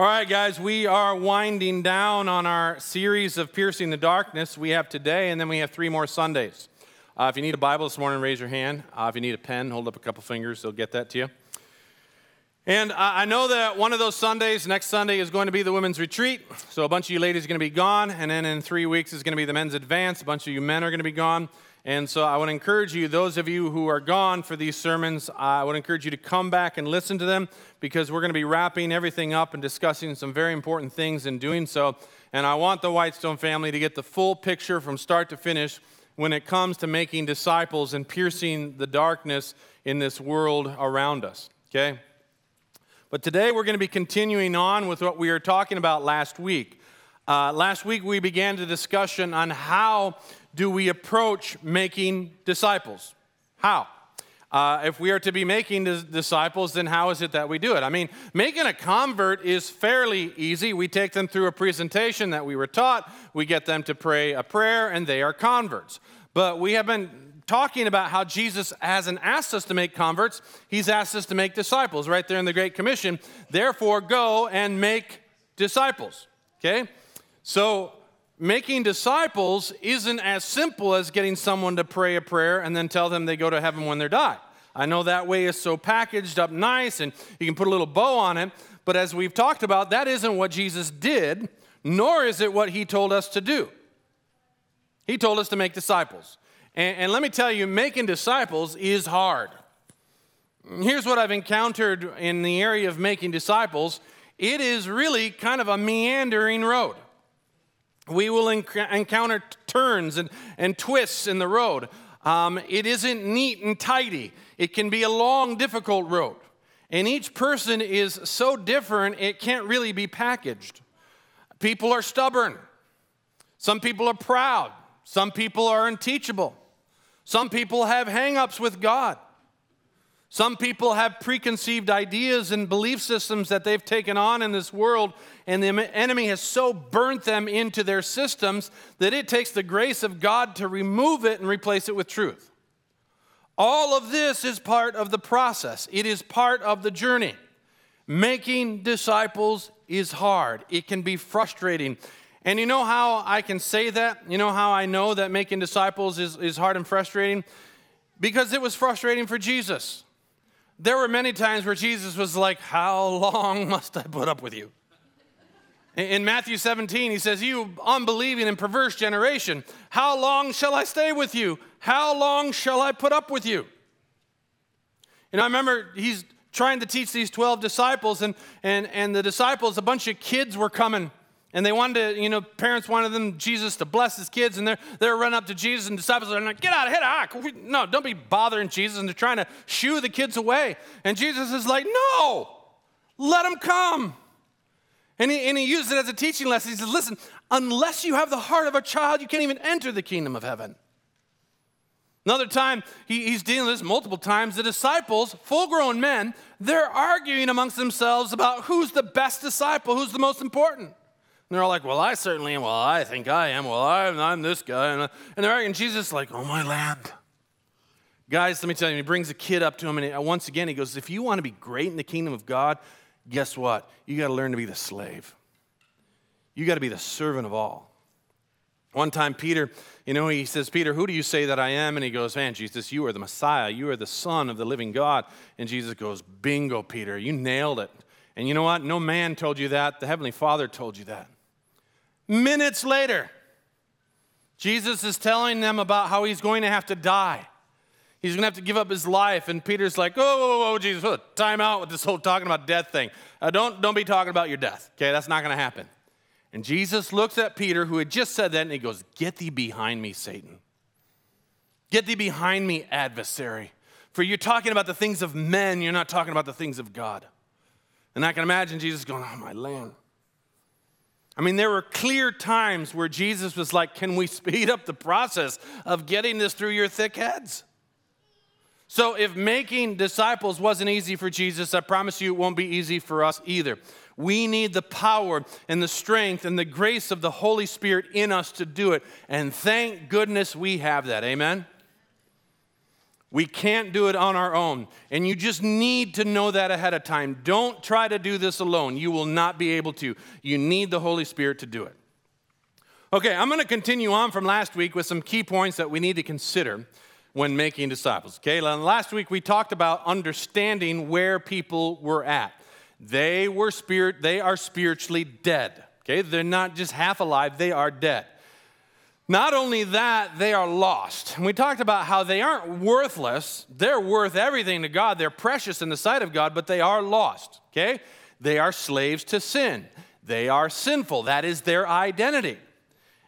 All right, guys, we are winding down on our series of Piercing the Darkness. We have today, and then we have three more Sundays. Uh, if you need a Bible this morning, raise your hand. Uh, if you need a pen, hold up a couple fingers, they'll get that to you. And I know that one of those Sundays, next Sunday, is going to be the women's retreat. So a bunch of you ladies are going to be gone. And then in three weeks is going to be the men's advance. A bunch of you men are going to be gone. And so I would encourage you, those of you who are gone for these sermons, I would encourage you to come back and listen to them because we're going to be wrapping everything up and discussing some very important things in doing so. And I want the Whitestone family to get the full picture from start to finish when it comes to making disciples and piercing the darkness in this world around us. Okay? But today we're going to be continuing on with what we were talking about last week. Uh, last week we began the discussion on how do we approach making disciples? How? Uh, if we are to be making disciples, then how is it that we do it? I mean, making a convert is fairly easy. We take them through a presentation that we were taught, we get them to pray a prayer, and they are converts. But we have been talking about how Jesus hasn't asked us to make converts, He's asked us to make disciples right there in the Great Commission. Therefore, go and make disciples. Okay? So, making disciples isn't as simple as getting someone to pray a prayer and then tell them they go to heaven when they die. I know that way is so packaged up nice and you can put a little bow on it, but as we've talked about, that isn't what Jesus did, nor is it what he told us to do. He told us to make disciples. And, and let me tell you, making disciples is hard. Here's what I've encountered in the area of making disciples it is really kind of a meandering road. We will enc- encounter turns and, and twists in the road. Um, it isn't neat and tidy, it can be a long, difficult road. And each person is so different, it can't really be packaged. People are stubborn. Some people are proud. Some people are unteachable. Some people have hangups with God. Some people have preconceived ideas and belief systems that they've taken on in this world, and the enemy has so burnt them into their systems that it takes the grace of God to remove it and replace it with truth. All of this is part of the process, it is part of the journey. Making disciples is hard, it can be frustrating. And you know how I can say that? You know how I know that making disciples is, is hard and frustrating? Because it was frustrating for Jesus there were many times where Jesus was like, How long must I put up with you? In Matthew 17, he says, You unbelieving and perverse generation, how long shall I stay with you? How long shall I put up with you? And I remember he's trying to teach these 12 disciples, and, and, and the disciples, a bunch of kids were coming and they wanted to, you know, parents wanted them, Jesus to bless his kids, and they're, they're running up to Jesus, and disciples are like, get out of here. No, don't be bothering Jesus. And they're trying to shoo the kids away. And Jesus is like, no, let them come. And he, and he used it as a teaching lesson. He says, listen, unless you have the heart of a child, you can't even enter the kingdom of heaven. Another time, he, he's dealing with this multiple times. The disciples, full grown men, they're arguing amongst themselves about who's the best disciple, who's the most important. And they're all like, Well, I certainly am. Well, I think I am. Well, I'm, I'm this guy. And, uh, and they're arguing. Jesus is like, Oh, my land. Guys, let me tell you, he brings a kid up to him, and he, uh, once again, he goes, If you want to be great in the kingdom of God, guess what? You got to learn to be the slave. You got to be the servant of all. One time, Peter, you know, he says, Peter, who do you say that I am? And he goes, Man, Jesus, you are the Messiah. You are the Son of the living God. And Jesus goes, Bingo, Peter, you nailed it. And you know what? No man told you that. The Heavenly Father told you that. Minutes later, Jesus is telling them about how he's going to have to die. He's going to have to give up his life. And Peter's like, oh, Jesus, time out with this whole talking about death thing. Uh, don't, don't be talking about your death, okay? That's not going to happen. And Jesus looks at Peter, who had just said that, and he goes, Get thee behind me, Satan. Get thee behind me, adversary. For you're talking about the things of men, you're not talking about the things of God. And I can imagine Jesus going, Oh, my land. I mean, there were clear times where Jesus was like, Can we speed up the process of getting this through your thick heads? So, if making disciples wasn't easy for Jesus, I promise you it won't be easy for us either. We need the power and the strength and the grace of the Holy Spirit in us to do it. And thank goodness we have that. Amen? We can't do it on our own. And you just need to know that ahead of time. Don't try to do this alone. You will not be able to. You need the Holy Spirit to do it. Okay, I'm going to continue on from last week with some key points that we need to consider when making disciples. Okay, last week we talked about understanding where people were at. They were spirit, they are spiritually dead. Okay, they're not just half alive, they are dead. Not only that, they are lost. And we talked about how they aren't worthless, they're worth everything to God. They're precious in the sight of God, but they are lost. Okay? They are slaves to sin. They are sinful. That is their identity.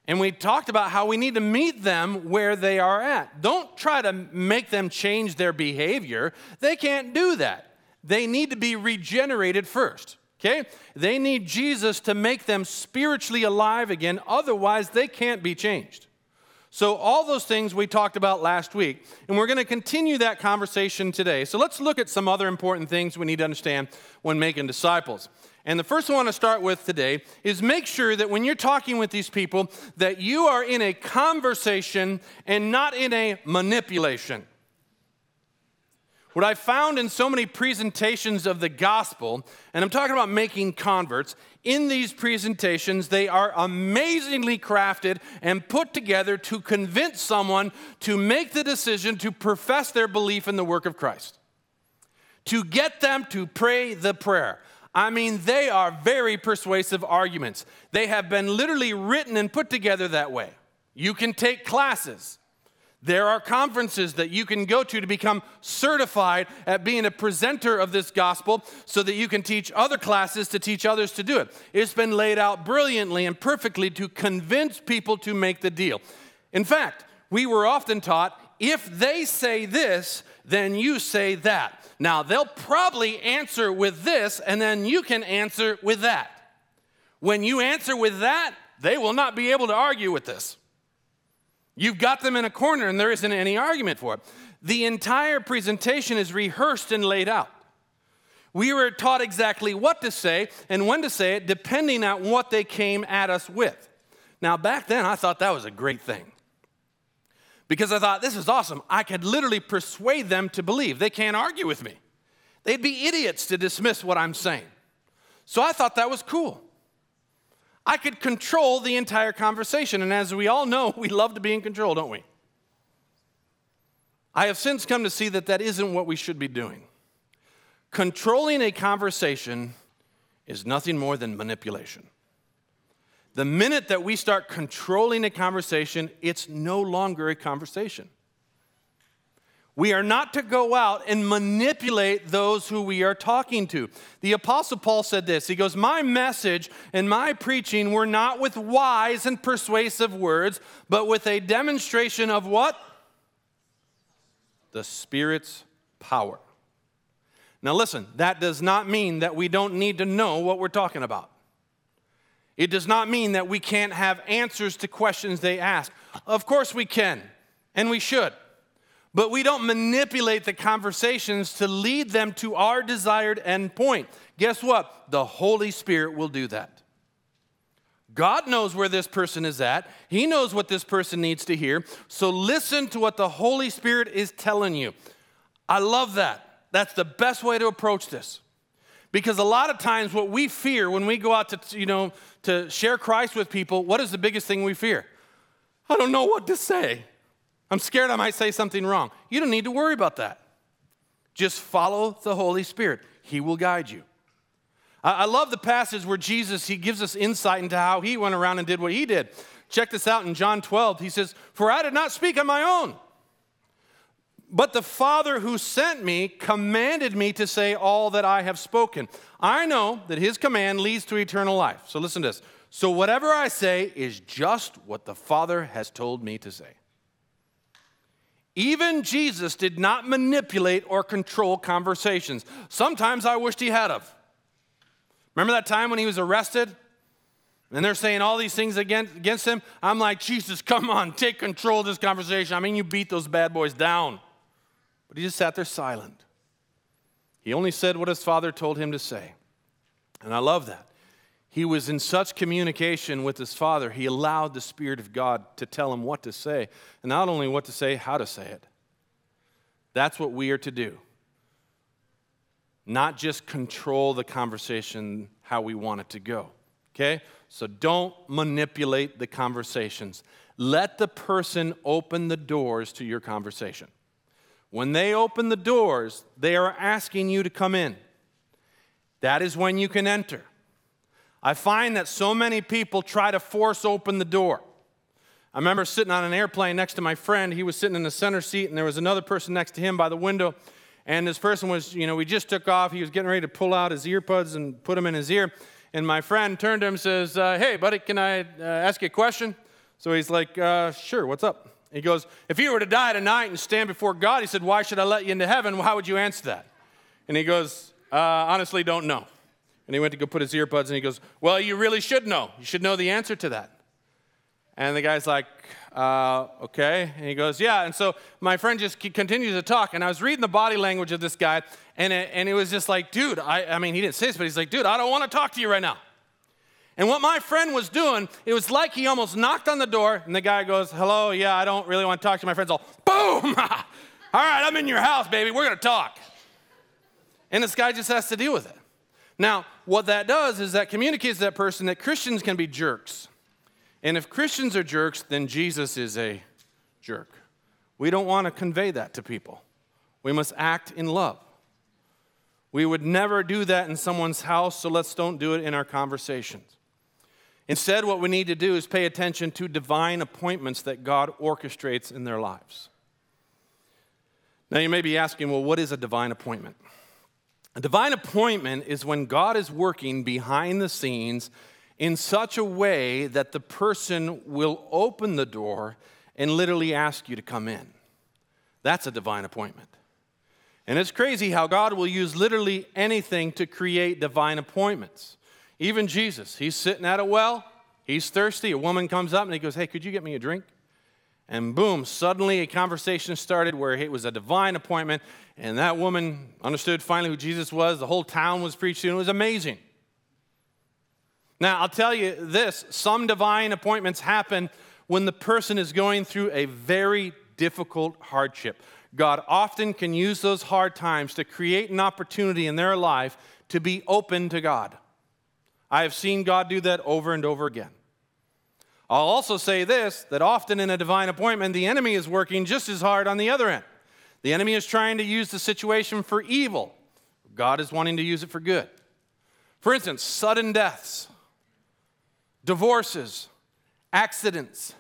And we talked about how we need to meet them where they are at. Don't try to make them change their behavior. They can't do that. They need to be regenerated first. Okay? They need Jesus to make them spiritually alive again, otherwise, they can't be changed. So, all those things we talked about last week, and we're going to continue that conversation today. So, let's look at some other important things we need to understand when making disciples. And the first one I want to start with today is make sure that when you're talking with these people that you are in a conversation and not in a manipulation. What I found in so many presentations of the gospel, and I'm talking about making converts, in these presentations, they are amazingly crafted and put together to convince someone to make the decision to profess their belief in the work of Christ, to get them to pray the prayer. I mean, they are very persuasive arguments. They have been literally written and put together that way. You can take classes. There are conferences that you can go to to become certified at being a presenter of this gospel so that you can teach other classes to teach others to do it. It's been laid out brilliantly and perfectly to convince people to make the deal. In fact, we were often taught if they say this, then you say that. Now, they'll probably answer with this, and then you can answer with that. When you answer with that, they will not be able to argue with this. You've got them in a corner, and there isn't any argument for it. The entire presentation is rehearsed and laid out. We were taught exactly what to say and when to say it, depending on what they came at us with. Now, back then, I thought that was a great thing because I thought, this is awesome. I could literally persuade them to believe. They can't argue with me. They'd be idiots to dismiss what I'm saying. So I thought that was cool. I could control the entire conversation. And as we all know, we love to be in control, don't we? I have since come to see that that isn't what we should be doing. Controlling a conversation is nothing more than manipulation. The minute that we start controlling a conversation, it's no longer a conversation. We are not to go out and manipulate those who we are talking to. The Apostle Paul said this He goes, My message and my preaching were not with wise and persuasive words, but with a demonstration of what? The Spirit's power. Now, listen, that does not mean that we don't need to know what we're talking about. It does not mean that we can't have answers to questions they ask. Of course we can, and we should. But we don't manipulate the conversations to lead them to our desired end point. Guess what? The Holy Spirit will do that. God knows where this person is at. He knows what this person needs to hear. So listen to what the Holy Spirit is telling you. I love that. That's the best way to approach this. Because a lot of times what we fear when we go out to, you know, to share Christ with people, what is the biggest thing we fear? I don't know what to say. I'm scared I might say something wrong. You don't need to worry about that. Just follow the Holy Spirit, He will guide you. I love the passage where Jesus he gives us insight into how he went around and did what he did. Check this out in John 12. He says, "For I did not speak on my own, but the Father who sent me commanded me to say all that I have spoken. I know that his command leads to eternal life." So listen to this. So whatever I say is just what the Father has told me to say. Even Jesus did not manipulate or control conversations. Sometimes I wished he had of. Remember that time when he was arrested? And they're saying all these things against, against him? I'm like, Jesus, come on, take control of this conversation. I mean, you beat those bad boys down. But he just sat there silent. He only said what his father told him to say. And I love that he was in such communication with his father, he allowed the Spirit of God to tell him what to say. And not only what to say, how to say it. That's what we are to do. Not just control the conversation how we want it to go. Okay? So don't manipulate the conversations. Let the person open the doors to your conversation. When they open the doors, they are asking you to come in. That is when you can enter. I find that so many people try to force open the door. I remember sitting on an airplane next to my friend. He was sitting in the center seat, and there was another person next to him by the window. And this person was, you know, we just took off. He was getting ready to pull out his earbuds and put them in his ear. And my friend turned to him and says, uh, Hey, buddy, can I uh, ask you a question? So he's like, uh, Sure, what's up? He goes, If you were to die tonight and stand before God, he said, Why should I let you into heaven? How would you answer that? And he goes, uh, Honestly, don't know. And he went to go put his earbuds and he goes, Well, you really should know. You should know the answer to that. And the guy's like, uh, okay. And he goes, yeah. And so my friend just continues to talk. And I was reading the body language of this guy, and it, and it was just like, dude, I, I mean, he didn't say this, but he's like, dude, I don't want to talk to you right now. And what my friend was doing, it was like he almost knocked on the door, and the guy goes, hello, yeah, I don't really want to talk to you. My friend's all, boom! all right, I'm in your house, baby. We're going to talk. And this guy just has to deal with it. Now, what that does is that communicates to that person that Christians can be jerks. And if Christians are jerks, then Jesus is a jerk. We don't want to convey that to people. We must act in love. We would never do that in someone's house, so let's don't do it in our conversations. Instead, what we need to do is pay attention to divine appointments that God orchestrates in their lives. Now, you may be asking, well, what is a divine appointment? A divine appointment is when God is working behind the scenes in such a way that the person will open the door and literally ask you to come in. That's a divine appointment. And it's crazy how God will use literally anything to create divine appointments. Even Jesus, he's sitting at a well, he's thirsty. A woman comes up and he goes, Hey, could you get me a drink? And boom, suddenly a conversation started where it was a divine appointment, and that woman understood finally who Jesus was. The whole town was preached to, and it was amazing. Now, I'll tell you this some divine appointments happen when the person is going through a very difficult hardship. God often can use those hard times to create an opportunity in their life to be open to God. I have seen God do that over and over again. I'll also say this that often in a divine appointment, the enemy is working just as hard on the other end. The enemy is trying to use the situation for evil, God is wanting to use it for good. For instance, sudden deaths divorces, accidents,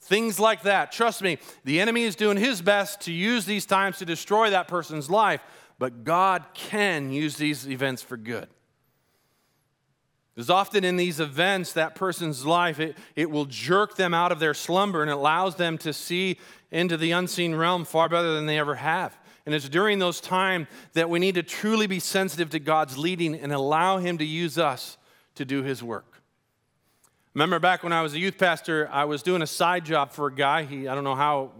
things like that. Trust me, the enemy is doing his best to use these times to destroy that person's life, but God can use these events for good. Because often in these events, that person's life, it, it will jerk them out of their slumber and allows them to see into the unseen realm far better than they ever have. And it's during those times that we need to truly be sensitive to God's leading and allow Him to use us to do His work. Remember back when I was a youth pastor, I was doing a side job for a guy. He, I don't know how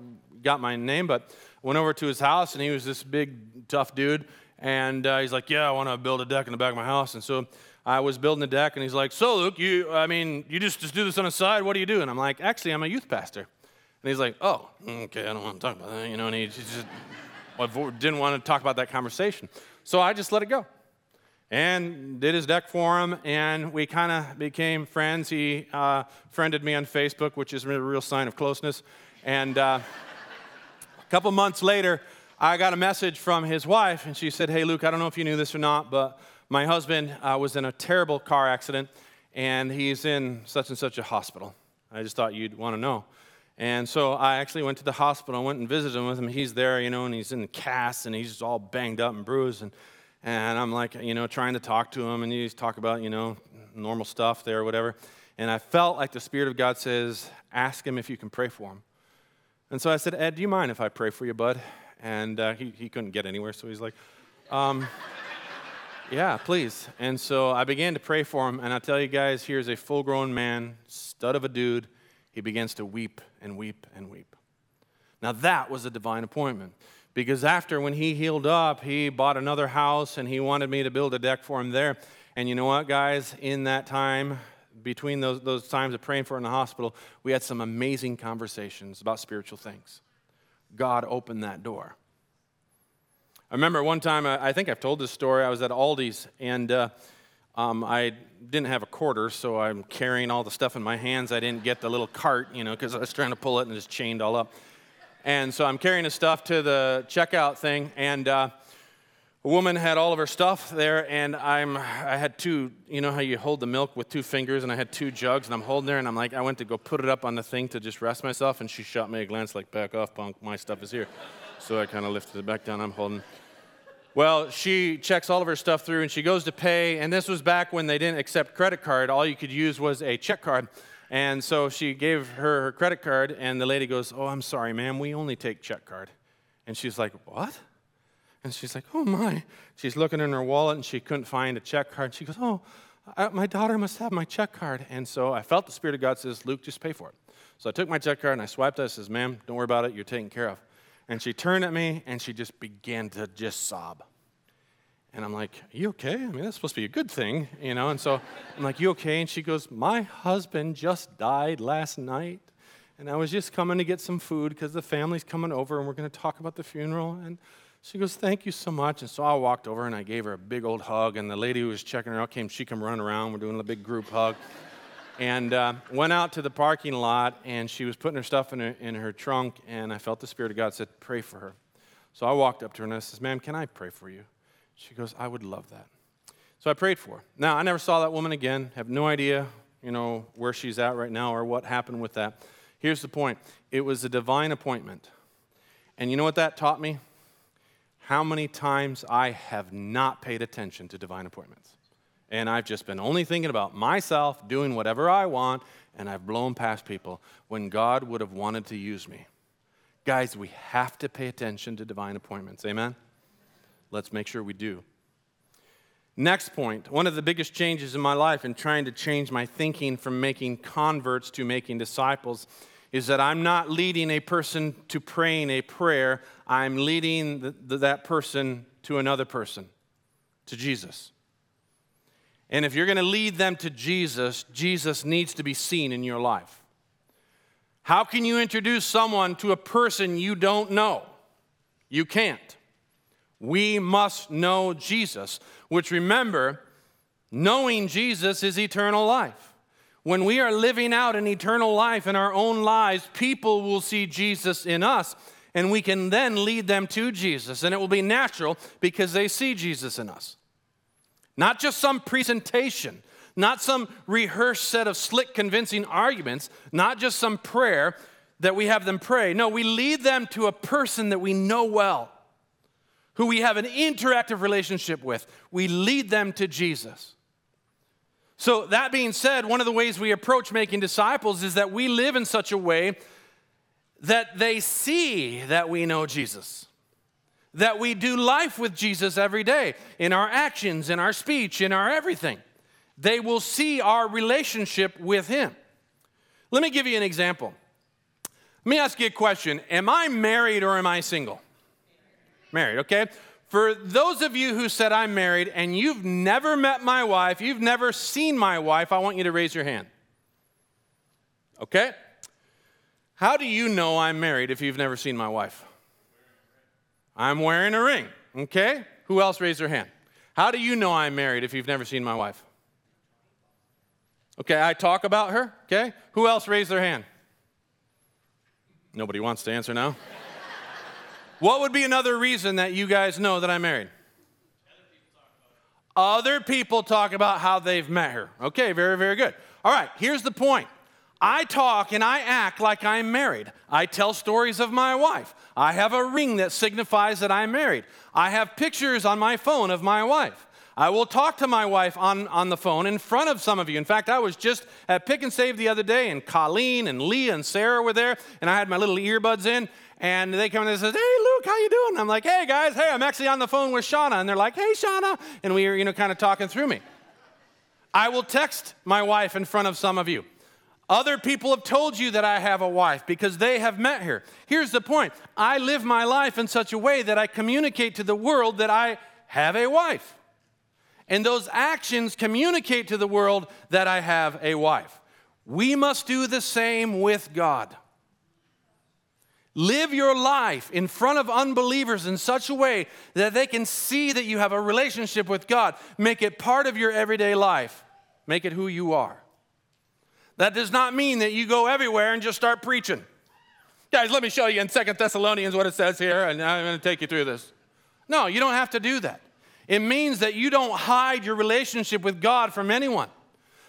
got my name, but went over to his house and he was this big, tough dude. And uh, he's like, Yeah, I want to build a deck in the back of my house. And so I was building a deck and he's like, So, Luke, you, I mean, you just, just do this on the side. What do you do? And I'm like, Actually, I'm a youth pastor. And he's like, Oh, okay, I don't want to talk about that. You know, and he just didn't want to talk about that conversation. So I just let it go and did his deck for him, and we kind of became friends. He uh, friended me on Facebook, which is a real sign of closeness. And uh, a couple months later, I got a message from his wife, and she said, Hey, Luke, I don't know if you knew this or not, but my husband uh, was in a terrible car accident, and he's in such and such a hospital. I just thought you'd want to know. And so I actually went to the hospital. Went and visited him with him. He's there, you know, and he's in casts, and he's all banged up and bruised. And and I'm like, you know, trying to talk to him, and he's talk about, you know, normal stuff there or whatever. And I felt like the Spirit of God says, ask him if you can pray for him. And so I said, Ed, do you mind if I pray for you, bud? And uh, he, he couldn't get anywhere, so he's like, um, yeah, please. And so I began to pray for him, and I tell you guys, here's a full grown man, stud of a dude. He begins to weep and weep and weep. Now that was a divine appointment because after when he healed up, he bought another house and he wanted me to build a deck for him there. And you know what, guys? In that time, between those, those times of praying for him in the hospital, we had some amazing conversations about spiritual things. God opened that door. I remember one time, I think I've told this story. I was at Aldi's and uh, um, I didn't have a quarter, so I'm carrying all the stuff in my hands. I didn't get the little cart, you know, because I was trying to pull it and it's chained all up. And so I'm carrying the stuff to the checkout thing, and uh, a woman had all of her stuff there, and I'm, I had two, you know how you hold the milk with two fingers, and I had two jugs, and I'm holding there, and I'm like, I went to go put it up on the thing to just rest myself, and she shot me a glance like, back off, punk, my stuff is here. So I kind of lifted it back down, I'm holding well, she checks all of her stuff through and she goes to pay. And this was back when they didn't accept credit card. All you could use was a check card. And so she gave her her credit card, and the lady goes, Oh, I'm sorry, ma'am, we only take check card. And she's like, What? And she's like, Oh my. She's looking in her wallet and she couldn't find a check card. She goes, Oh, I, my daughter must have my check card. And so I felt the Spirit of God says, Luke, just pay for it. So I took my check card and I swiped it. I says, Ma'am, don't worry about it. You're taken care of. And she turned at me and she just began to just sob. And I'm like, you okay? I mean, that's supposed to be a good thing, you know? And so I'm like, You okay? And she goes, My husband just died last night. And I was just coming to get some food because the family's coming over and we're going to talk about the funeral. And she goes, Thank you so much. And so I walked over and I gave her a big old hug. And the lady who was checking her out came, she come running around. We're doing a big group hug. And uh, went out to the parking lot and she was putting her stuff in her, in her trunk. And I felt the Spirit of God said, Pray for her. So I walked up to her and I said, Ma'am, can I pray for you? She goes, I would love that. So I prayed for her. Now, I never saw that woman again. Have no idea, you know, where she's at right now or what happened with that. Here's the point it was a divine appointment. And you know what that taught me? How many times I have not paid attention to divine appointments. And I've just been only thinking about myself, doing whatever I want, and I've blown past people when God would have wanted to use me. Guys, we have to pay attention to divine appointments. Amen? Let's make sure we do. Next point one of the biggest changes in my life in trying to change my thinking from making converts to making disciples is that I'm not leading a person to praying a prayer, I'm leading the, the, that person to another person, to Jesus. And if you're going to lead them to Jesus, Jesus needs to be seen in your life. How can you introduce someone to a person you don't know? You can't. We must know Jesus, which remember, knowing Jesus is eternal life. When we are living out an eternal life in our own lives, people will see Jesus in us, and we can then lead them to Jesus. And it will be natural because they see Jesus in us. Not just some presentation, not some rehearsed set of slick, convincing arguments, not just some prayer that we have them pray. No, we lead them to a person that we know well who we have an interactive relationship with. We lead them to Jesus. So, that being said, one of the ways we approach making disciples is that we live in such a way that they see that we know Jesus, that we do life with Jesus every day in our actions, in our speech, in our everything. They will see our relationship with Him. Let me give you an example. Let me ask you a question Am I married or am I single? married, okay? For those of you who said I'm married and you've never met my wife, you've never seen my wife, I want you to raise your hand. Okay? How do you know I'm married if you've never seen my wife? I'm wearing a ring, okay? Who else raised their hand? How do you know I'm married if you've never seen my wife? Okay, I talk about her, okay? Who else raised their hand? Nobody wants to answer now. What would be another reason that you guys know that I'm married? Other people talk about how they've met her. Okay, very, very good. All right, here's the point. I talk and I act like I'm married. I tell stories of my wife. I have a ring that signifies that I'm married. I have pictures on my phone of my wife. I will talk to my wife on, on the phone in front of some of you. In fact, I was just at Pick and Save the other day, and Colleen and Leah and Sarah were there, and I had my little earbuds in, and they come in and says, "Hey, Luke, how you doing?" I'm like, "Hey, guys, hey, I'm actually on the phone with Shauna," and they're like, "Hey, Shauna," and we are, you know, kind of talking through me. I will text my wife in front of some of you. Other people have told you that I have a wife because they have met her. Here's the point I live my life in such a way that I communicate to the world that I have a wife. And those actions communicate to the world that I have a wife. We must do the same with God. Live your life in front of unbelievers in such a way that they can see that you have a relationship with God. Make it part of your everyday life. Make it who you are. That does not mean that you go everywhere and just start preaching. Guys, let me show you in Second Thessalonians what it says here, and I'm going to take you through this. No, you don't have to do that. It means that you don't hide your relationship with God from anyone.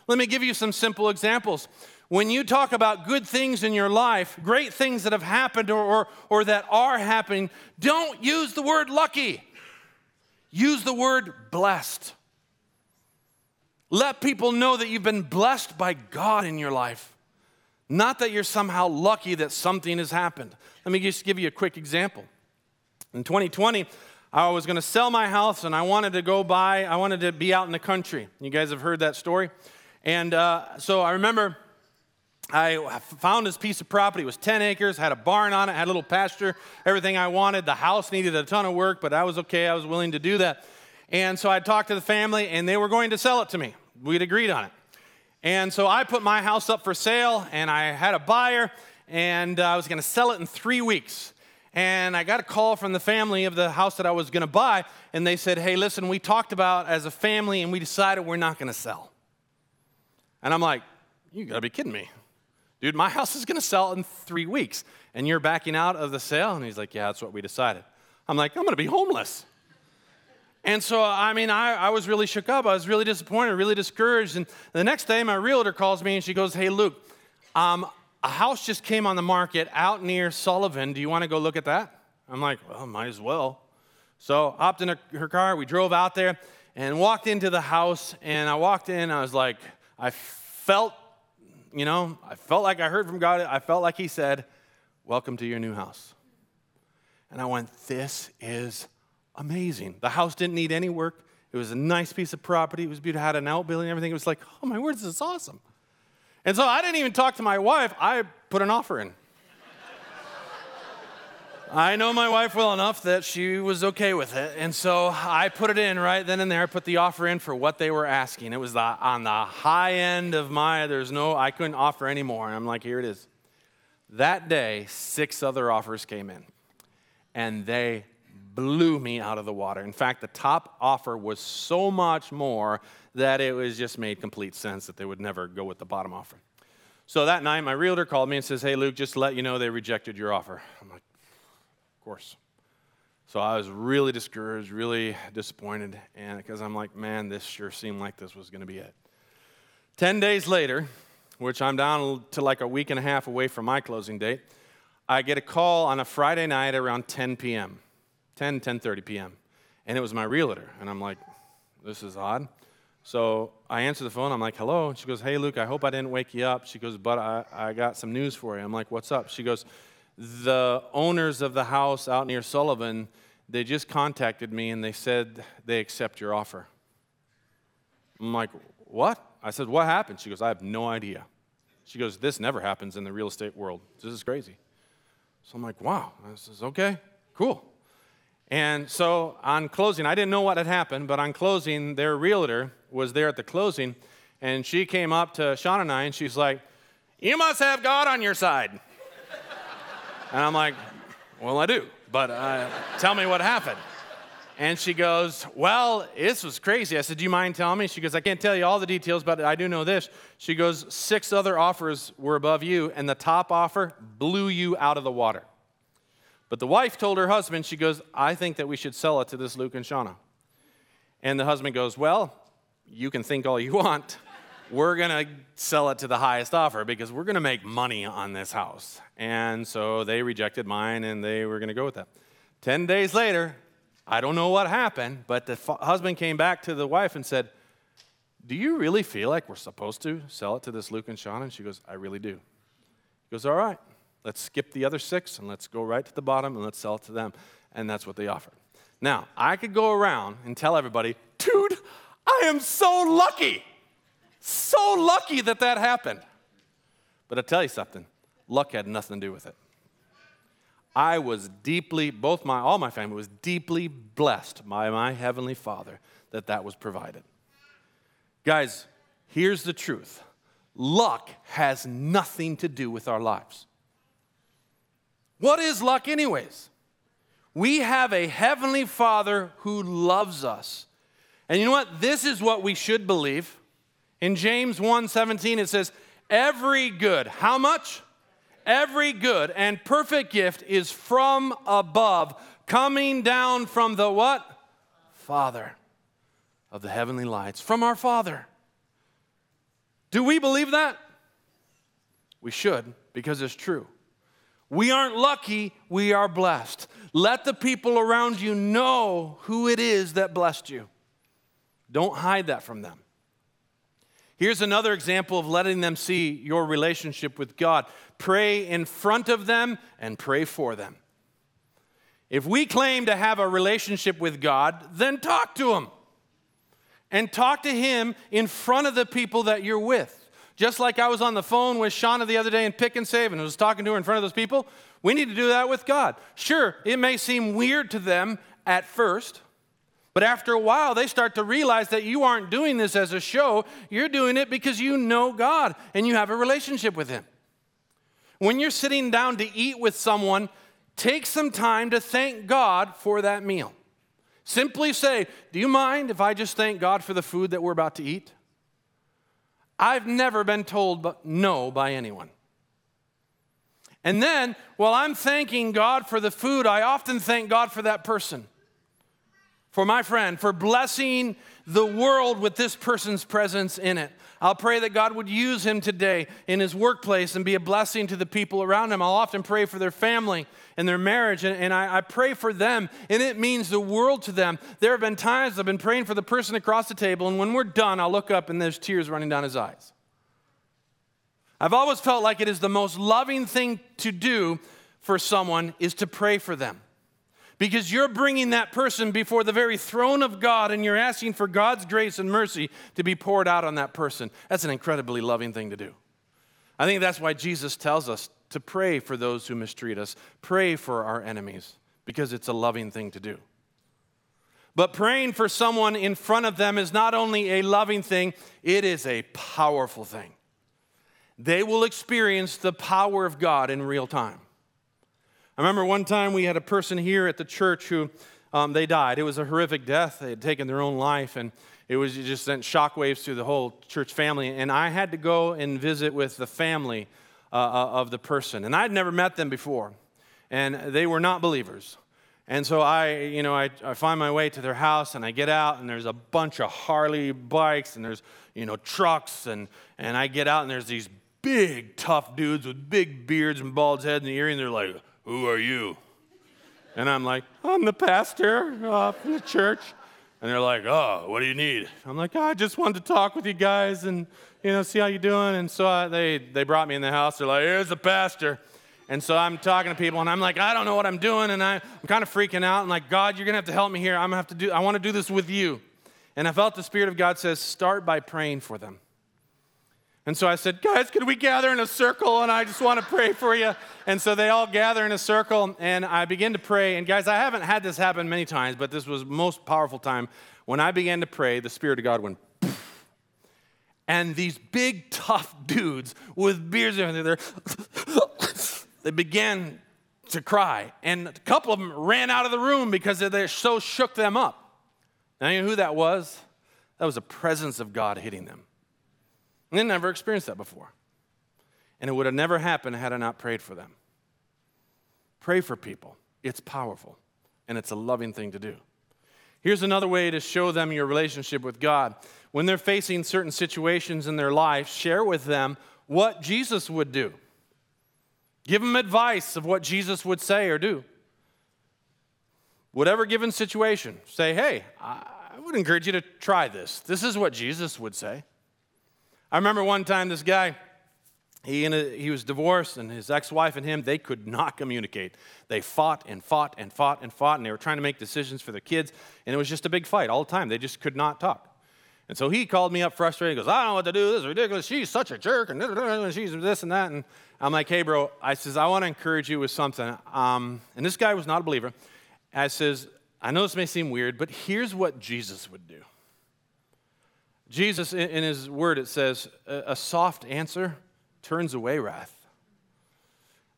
Let me give you some simple examples. When you talk about good things in your life, great things that have happened or, or, or that are happening, don't use the word lucky. Use the word blessed. Let people know that you've been blessed by God in your life, not that you're somehow lucky that something has happened. Let me just give you a quick example. In 2020, I was going to sell my house and I wanted to go buy, I wanted to be out in the country. You guys have heard that story? And uh, so I remember I found this piece of property. It was 10 acres, had a barn on it, had a little pasture, everything I wanted. The house needed a ton of work, but I was okay. I was willing to do that. And so I talked to the family, and they were going to sell it to me. We'd agreed on it. And so I put my house up for sale, and I had a buyer, and uh, I was going to sell it in three weeks. And I got a call from the family of the house that I was going to buy, and they said, Hey, listen, we talked about as a family, and we decided we're not going to sell. And I'm like, You got to be kidding me dude, my house is going to sell in three weeks, and you're backing out of the sale? And he's like, yeah, that's what we decided. I'm like, I'm going to be homeless. And so, I mean, I, I was really shook up. I was really disappointed, really discouraged. And the next day, my realtor calls me and she goes, Hey, Luke, um, a house just came on the market out near Sullivan. Do you want to go look at that? I'm like, Well, might as well. So, hopped in her, her car. We drove out there and walked into the house. And I walked in, I was like, I felt you know, I felt like I heard from God. I felt like He said, Welcome to your new house. And I went, This is amazing. The house didn't need any work. It was a nice piece of property. It was beautiful. It had an outbuilding everything. It was like, Oh my word, this is awesome. And so I didn't even talk to my wife. I put an offer in. I know my wife well enough that she was okay with it. And so I put it in right then and there, I put the offer in for what they were asking. It was the, on the high end of my, there's no, I couldn't offer anymore. And I'm like, here it is. That day, six other offers came in, and they blew me out of the water. In fact, the top offer was so much more that it was just made complete sense that they would never go with the bottom offer. So that night, my realtor called me and says, Hey, Luke, just to let you know they rejected your offer. I'm like, Of course. So I was really discouraged, really disappointed, and because I'm like, man, this sure seemed like this was going to be it. Ten days later, which I'm down to like a week and a half away from my closing date, I get a call on a Friday night around 10 p.m., 10, 10.30 p.m., and it was my realtor, and I'm like, this is odd. So I answer the phone. I'm like, hello. And she goes, hey, Luke, I hope I didn't wake you up. She goes, but I, I got some news for you. I'm like, what's up? She goes, the owners of the house out near Sullivan, they just contacted me and they said they accept your offer. I'm like, what? I said, what happened? She goes, I have no idea. She goes, this never happens in the real estate world. This is crazy. So I'm like, wow. I says, okay, cool. And so on closing, I didn't know what had happened, but on closing, their realtor was there at the closing, and she came up to Shauna and I, and she's like, You must have God on your side. And I'm like, well, I do, but uh, tell me what happened. And she goes, Well, this was crazy. I said, Do you mind telling me? She goes, I can't tell you all the details, but I do know this. She goes, Six other offers were above you, and the top offer blew you out of the water. But the wife told her husband, She goes, I think that we should sell it to this Luke and Shauna. And the husband goes, Well, you can think all you want we're going to sell it to the highest offer because we're going to make money on this house. And so they rejected mine and they were going to go with that. 10 days later, I don't know what happened, but the f- husband came back to the wife and said, Do you really feel like we're supposed to sell it to this Luke and Shauna? And she goes, I really do. He goes, All right, let's skip the other six and let's go right to the bottom and let's sell it to them. And that's what they offered. Now, I could go around and tell everybody, Dude, I am so lucky. So lucky that that happened. But I tell you something, luck had nothing to do with it. I was deeply, both my, all my family was deeply blessed by my Heavenly Father that that was provided. Guys, here's the truth luck has nothing to do with our lives. What is luck, anyways? We have a heavenly Father who loves us. And you know what? This is what we should believe. In James 1:17 it says, "Every good, how much? Every good and perfect gift is from above, coming down from the what? Father of the heavenly lights, from our Father." Do we believe that? We should, because it's true. We aren't lucky, we are blessed. Let the people around you know who it is that blessed you. Don't hide that from them. Here's another example of letting them see your relationship with God. Pray in front of them and pray for them. If we claim to have a relationship with God, then talk to Him. And talk to Him in front of the people that you're with. Just like I was on the phone with Shauna the other day in Pick and Save and was talking to her in front of those people, we need to do that with God. Sure, it may seem weird to them at first, but after a while, they start to realize that you aren't doing this as a show. You're doing it because you know God and you have a relationship with Him. When you're sitting down to eat with someone, take some time to thank God for that meal. Simply say, Do you mind if I just thank God for the food that we're about to eat? I've never been told no by anyone. And then, while I'm thanking God for the food, I often thank God for that person, for my friend, for blessing the world with this person's presence in it. I'll pray that God would use him today in his workplace and be a blessing to the people around him. I'll often pray for their family and their marriage, and, and I, I, pray for them, and it means the world to them. There have been times I've been praying for the person across the table, and when we're done, I'll look up and there's tears running down his eyes. I've always felt like it is the most loving thing to do for someone is to pray for them because you're bringing that person before the very throne of God and you're asking for God's grace and mercy to be poured out on that person. That's an incredibly loving thing to do. I think that's why Jesus tells us to pray for those who mistreat us, pray for our enemies, because it's a loving thing to do. But praying for someone in front of them is not only a loving thing, it is a powerful thing. They will experience the power of God in real time. I remember one time we had a person here at the church who um, they died. It was a horrific death. They had taken their own life, and it was it just sent shockwaves through the whole church family. And I had to go and visit with the family uh, uh of the person, and I'd never met them before, and they were not believers. And so I, you know, I, I find my way to their house, and I get out, and there's a bunch of Harley bikes, and there's you know trucks, and and I get out, and there's these big tough dudes with big beards and bald heads and earrings. They're like who are you? And I'm like, I'm the pastor from the church. And they're like, oh, what do you need? I'm like, oh, I just wanted to talk with you guys and, you know, see how you're doing. And so I, they, they brought me in the house. They're like, here's the pastor. And so I'm talking to people and I'm like, I don't know what I'm doing. And I, I'm kind of freaking out. And like, God, you're to have to help me here. I'm to have to do, I want to do this with you. And I felt the Spirit of God says, start by praying for them. And so I said, guys, could we gather in a circle? And I just want to pray for you. And so they all gather in a circle, and I begin to pray. And guys, I haven't had this happen many times, but this was most powerful time. When I began to pray, the Spirit of God went, and these big, tough dudes with beards there, they began to cry. And a couple of them ran out of the room because they so shook them up. Now, you know who that was? That was the presence of God hitting them. And they never experienced that before. And it would have never happened had I not prayed for them. Pray for people. It's powerful, and it's a loving thing to do. Here's another way to show them your relationship with God. When they're facing certain situations in their life, share with them what Jesus would do. Give them advice of what Jesus would say or do. Whatever given situation, say, hey, I would encourage you to try this. This is what Jesus would say. I remember one time this guy, he, he was divorced, and his ex wife and him, they could not communicate. They fought and fought and fought and fought, and they were trying to make decisions for their kids, and it was just a big fight all the time. They just could not talk. And so he called me up frustrated. He goes, I don't know what to do. This is ridiculous. She's such a jerk, and she's this and that. And I'm like, hey, bro, I says, I want to encourage you with something. Um, and this guy was not a believer. I says, I know this may seem weird, but here's what Jesus would do. Jesus, in his word, it says, a soft answer turns away wrath.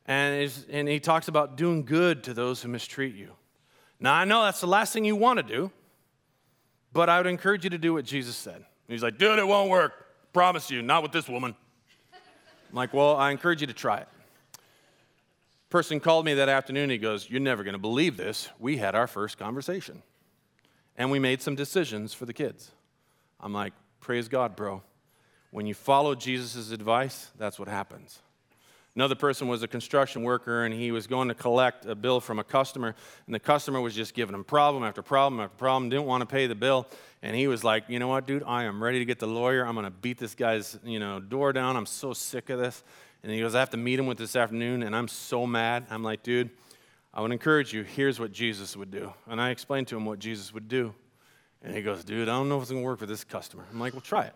And, and he talks about doing good to those who mistreat you. Now, I know that's the last thing you want to do, but I would encourage you to do what Jesus said. He's like, dude, it won't work. Promise you, not with this woman. I'm like, well, I encourage you to try it. Person called me that afternoon. He goes, You're never going to believe this. We had our first conversation and we made some decisions for the kids. I'm like, Praise God, bro. When you follow Jesus' advice, that's what happens. Another person was a construction worker and he was going to collect a bill from a customer, and the customer was just giving him problem after problem after problem, didn't want to pay the bill. And he was like, You know what, dude? I am ready to get the lawyer. I'm going to beat this guy's you know, door down. I'm so sick of this. And he goes, I have to meet him with this afternoon, and I'm so mad. I'm like, Dude, I would encourage you. Here's what Jesus would do. And I explained to him what Jesus would do. And he goes, Dude, I don't know if it's going to work for this customer. I'm like, Well, try it.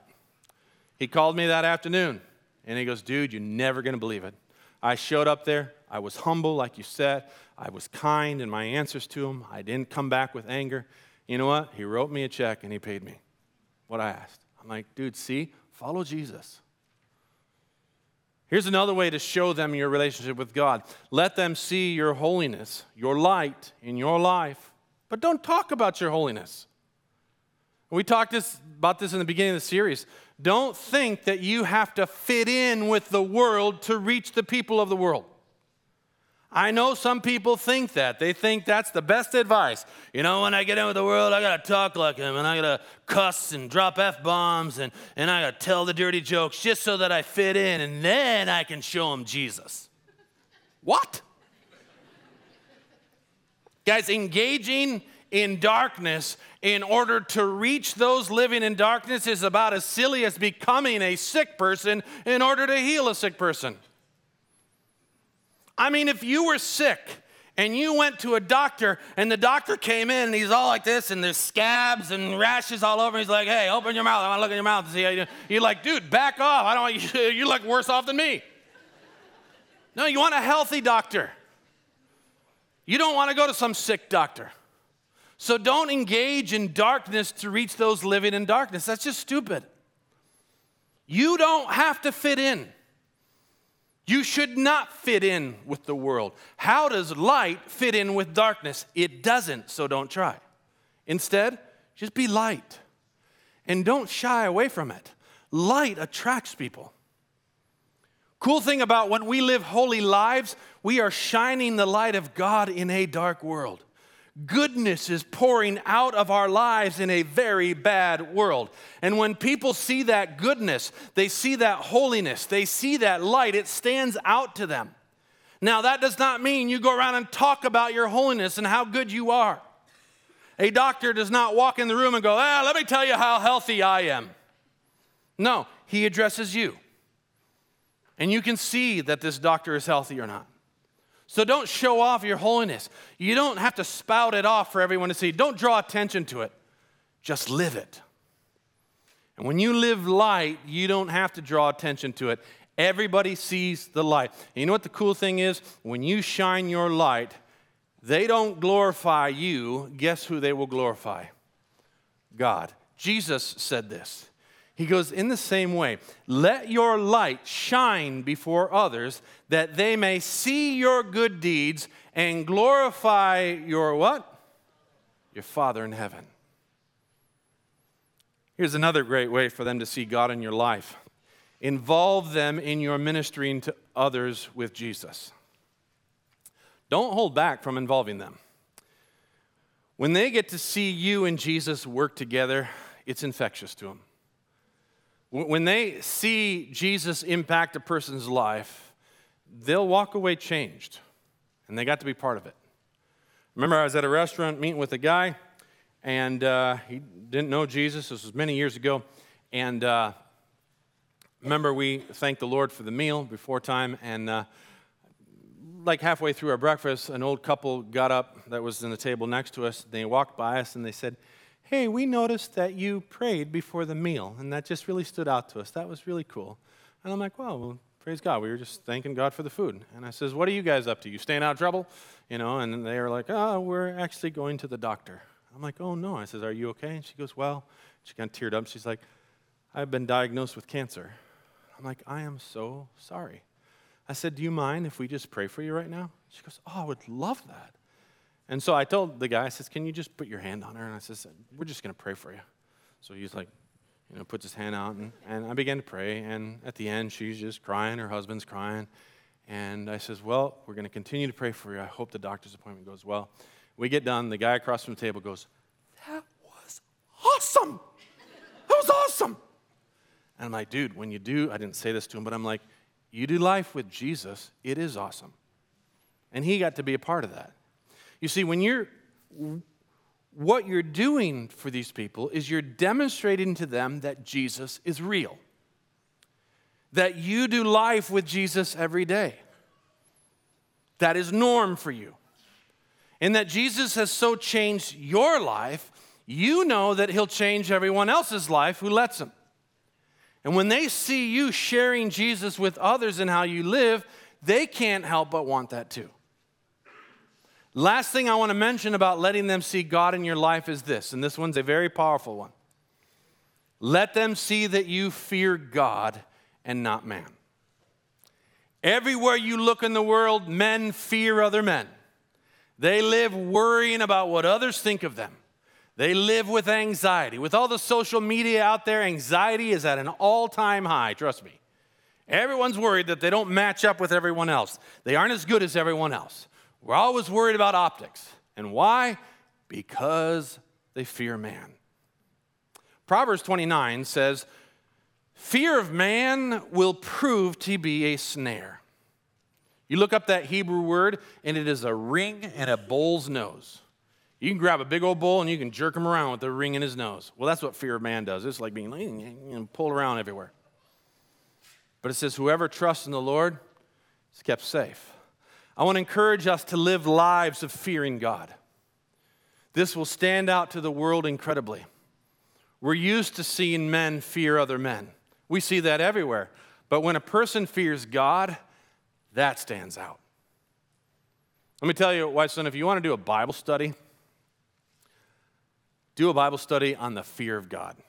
He called me that afternoon, and he goes, Dude, you're never going to believe it. I showed up there. I was humble, like you said. I was kind in my answers to him. I didn't come back with anger. You know what? He wrote me a check and he paid me what I asked. I'm like, dude, see, follow Jesus. Here's another way to show them your relationship with God let them see your holiness, your light in your life, but don't talk about your holiness. We talked this, about this in the beginning of the series. Don't think that you have to fit in with the world to reach the people of the world. I know some people think that. They think that's the best advice. You know, when I get in with the world, I gotta talk like him, and I gotta cuss and drop F bombs, and, and I gotta tell the dirty jokes just so that I fit in, and then I can show them Jesus. what? Guys, engaging in darkness in order to reach those living in darkness is about as silly as becoming a sick person in order to heal a sick person. I mean, if you were sick and you went to a doctor and the doctor came in and he's all like this and there's scabs and rashes all over, he's like, hey, open your mouth. I want to look in your mouth and see how you. You're like, dude, back off. I don't want you, you look worse off than me. No, you want a healthy doctor. You don't want to go to some sick doctor. So don't engage in darkness to reach those living in darkness. That's just stupid. You don't have to fit in. You should not fit in with the world. How does light fit in with darkness? It doesn't, so don't try. Instead, just be light and don't shy away from it. Light attracts people. Cool thing about when we live holy lives, we are shining the light of God in a dark world. Goodness is pouring out of our lives in a very bad world. And when people see that goodness, they see that holiness, they see that light, it stands out to them. Now, that does not mean you go around and talk about your holiness and how good you are. A doctor does not walk in the room and go, ah, let me tell you how healthy I am. No, he addresses you. And you can see that this doctor is healthy or not. So don't show off your holiness. You don't have to spout it off for everyone to see. Don't draw attention to it. Just live it. And when you live light, you don't have to draw attention to it. Everybody sees the light. And you know what the cool thing is? When you shine your light, they don't glorify you. Guess who they will glorify? God. Jesus said this. He goes, In the same way, let your light shine before others that they may see your good deeds and glorify your what? Your Father in heaven. Here's another great way for them to see God in your life involve them in your ministering to others with Jesus. Don't hold back from involving them. When they get to see you and Jesus work together, it's infectious to them. When they see Jesus impact a person's life, they'll walk away changed, and they got to be part of it. Remember, I was at a restaurant meeting with a guy, and uh, he didn't know Jesus. This was many years ago. And uh, remember, we thanked the Lord for the meal before time, and uh, like halfway through our breakfast, an old couple got up that was in the table next to us. They walked by us and they said, hey, we noticed that you prayed before the meal, and that just really stood out to us. That was really cool. And I'm like, well, well, praise God. We were just thanking God for the food. And I says, what are you guys up to? You staying out of trouble? You know, and they were like, oh, we're actually going to the doctor. I'm like, oh, no. I says, are you okay? And she goes, well, she kind of teared up. She's like, I've been diagnosed with cancer. I'm like, I am so sorry. I said, Do you mind if we just pray for you right now? She goes, Oh, I would love that. And so I told the guy, I says, Can you just put your hand on her? And I says, We're just going to pray for you. So he's like, you know, puts his hand out, and, and I began to pray. And at the end, she's just crying, her husband's crying. And I says, Well, we're going to continue to pray for you. I hope the doctor's appointment goes well. We get done. The guy across from the table goes, That was awesome. That was awesome. And I'm like, Dude, when you do, I didn't say this to him, but I'm like, You do life with Jesus, it is awesome. And he got to be a part of that. You see, when you're, what you're doing for these people is you're demonstrating to them that Jesus is real, that you do life with Jesus every day. That is norm for you. And that Jesus has so changed your life, you know that he'll change everyone else's life who lets him. And when they see you sharing Jesus with others and how you live, they can't help but want that too. Last thing I want to mention about letting them see God in your life is this, and this one's a very powerful one. Let them see that you fear God and not man. Everywhere you look in the world, men fear other men. They live worrying about what others think of them. They live with anxiety. With all the social media out there, anxiety is at an all time high, trust me. Everyone's worried that they don't match up with everyone else, they aren't as good as everyone else. We're always worried about optics. And why? Because they fear man. Proverbs 29 says, Fear of man will prove to be a snare. You look up that Hebrew word, and it is a ring and a bull's nose. You can grab a big old bull and you can jerk him around with a ring in his nose. Well, that's what fear of man does. It's like being pulled around everywhere. But it says, Whoever trusts in the Lord is kept safe. I want to encourage us to live lives of fearing God. This will stand out to the world incredibly. We're used to seeing men fear other men. We see that everywhere. But when a person fears God, that stands out. Let me tell you, Whitestone, if you want to do a Bible study, do a Bible study on the fear of God. I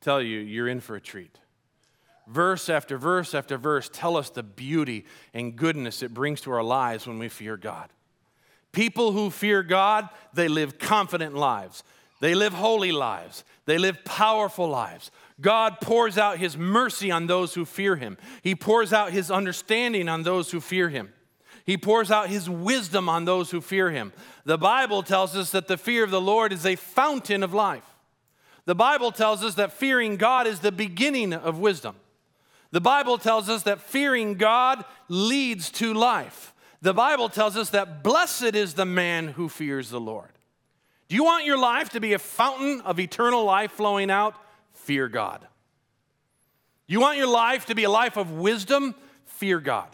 tell you, you're in for a treat verse after verse after verse tell us the beauty and goodness it brings to our lives when we fear God. People who fear God, they live confident lives. They live holy lives. They live powerful lives. God pours out his mercy on those who fear him. He pours out his understanding on those who fear him. He pours out his wisdom on those who fear him. The Bible tells us that the fear of the Lord is a fountain of life. The Bible tells us that fearing God is the beginning of wisdom. The Bible tells us that fearing God leads to life. The Bible tells us that blessed is the man who fears the Lord. Do you want your life to be a fountain of eternal life flowing out? Fear God. You want your life to be a life of wisdom? Fear God.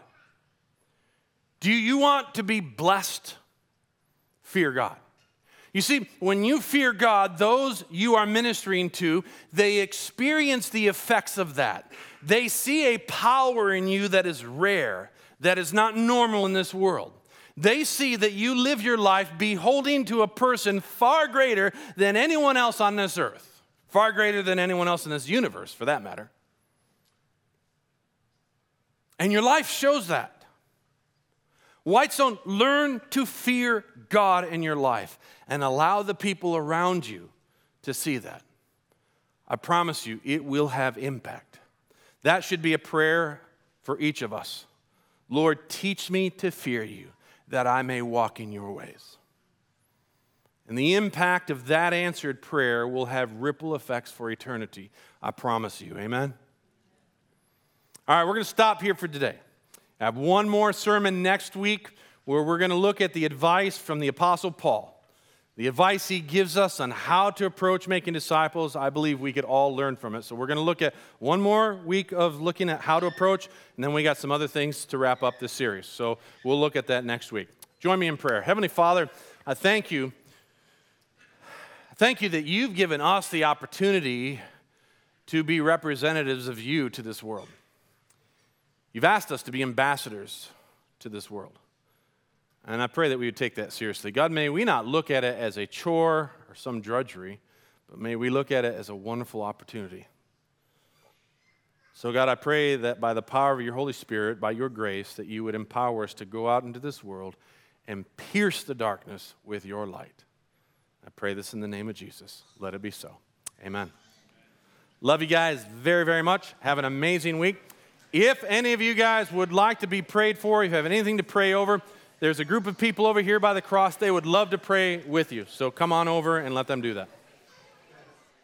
Do you want to be blessed? Fear God. You see, when you fear God, those you are ministering to, they experience the effects of that. They see a power in you that is rare, that is not normal in this world. They see that you live your life beholding to a person far greater than anyone else on this earth, far greater than anyone else in this universe, for that matter. And your life shows that. Whitestone, learn to fear God in your life and allow the people around you to see that. I promise you, it will have impact. That should be a prayer for each of us. Lord, teach me to fear you that I may walk in your ways. And the impact of that answered prayer will have ripple effects for eternity. I promise you. Amen? All right, we're going to stop here for today. I have one more sermon next week where we're going to look at the advice from the Apostle Paul. The advice he gives us on how to approach making disciples, I believe we could all learn from it. So we're going to look at one more week of looking at how to approach, and then we got some other things to wrap up this series. So we'll look at that next week. Join me in prayer. Heavenly Father, I thank you. Thank you that you've given us the opportunity to be representatives of you to this world. You've asked us to be ambassadors to this world. And I pray that we would take that seriously. God, may we not look at it as a chore or some drudgery, but may we look at it as a wonderful opportunity. So, God, I pray that by the power of your Holy Spirit, by your grace, that you would empower us to go out into this world and pierce the darkness with your light. I pray this in the name of Jesus. Let it be so. Amen. Love you guys very, very much. Have an amazing week. If any of you guys would like to be prayed for, if you have anything to pray over, there's a group of people over here by the cross. They would love to pray with you. So come on over and let them do that.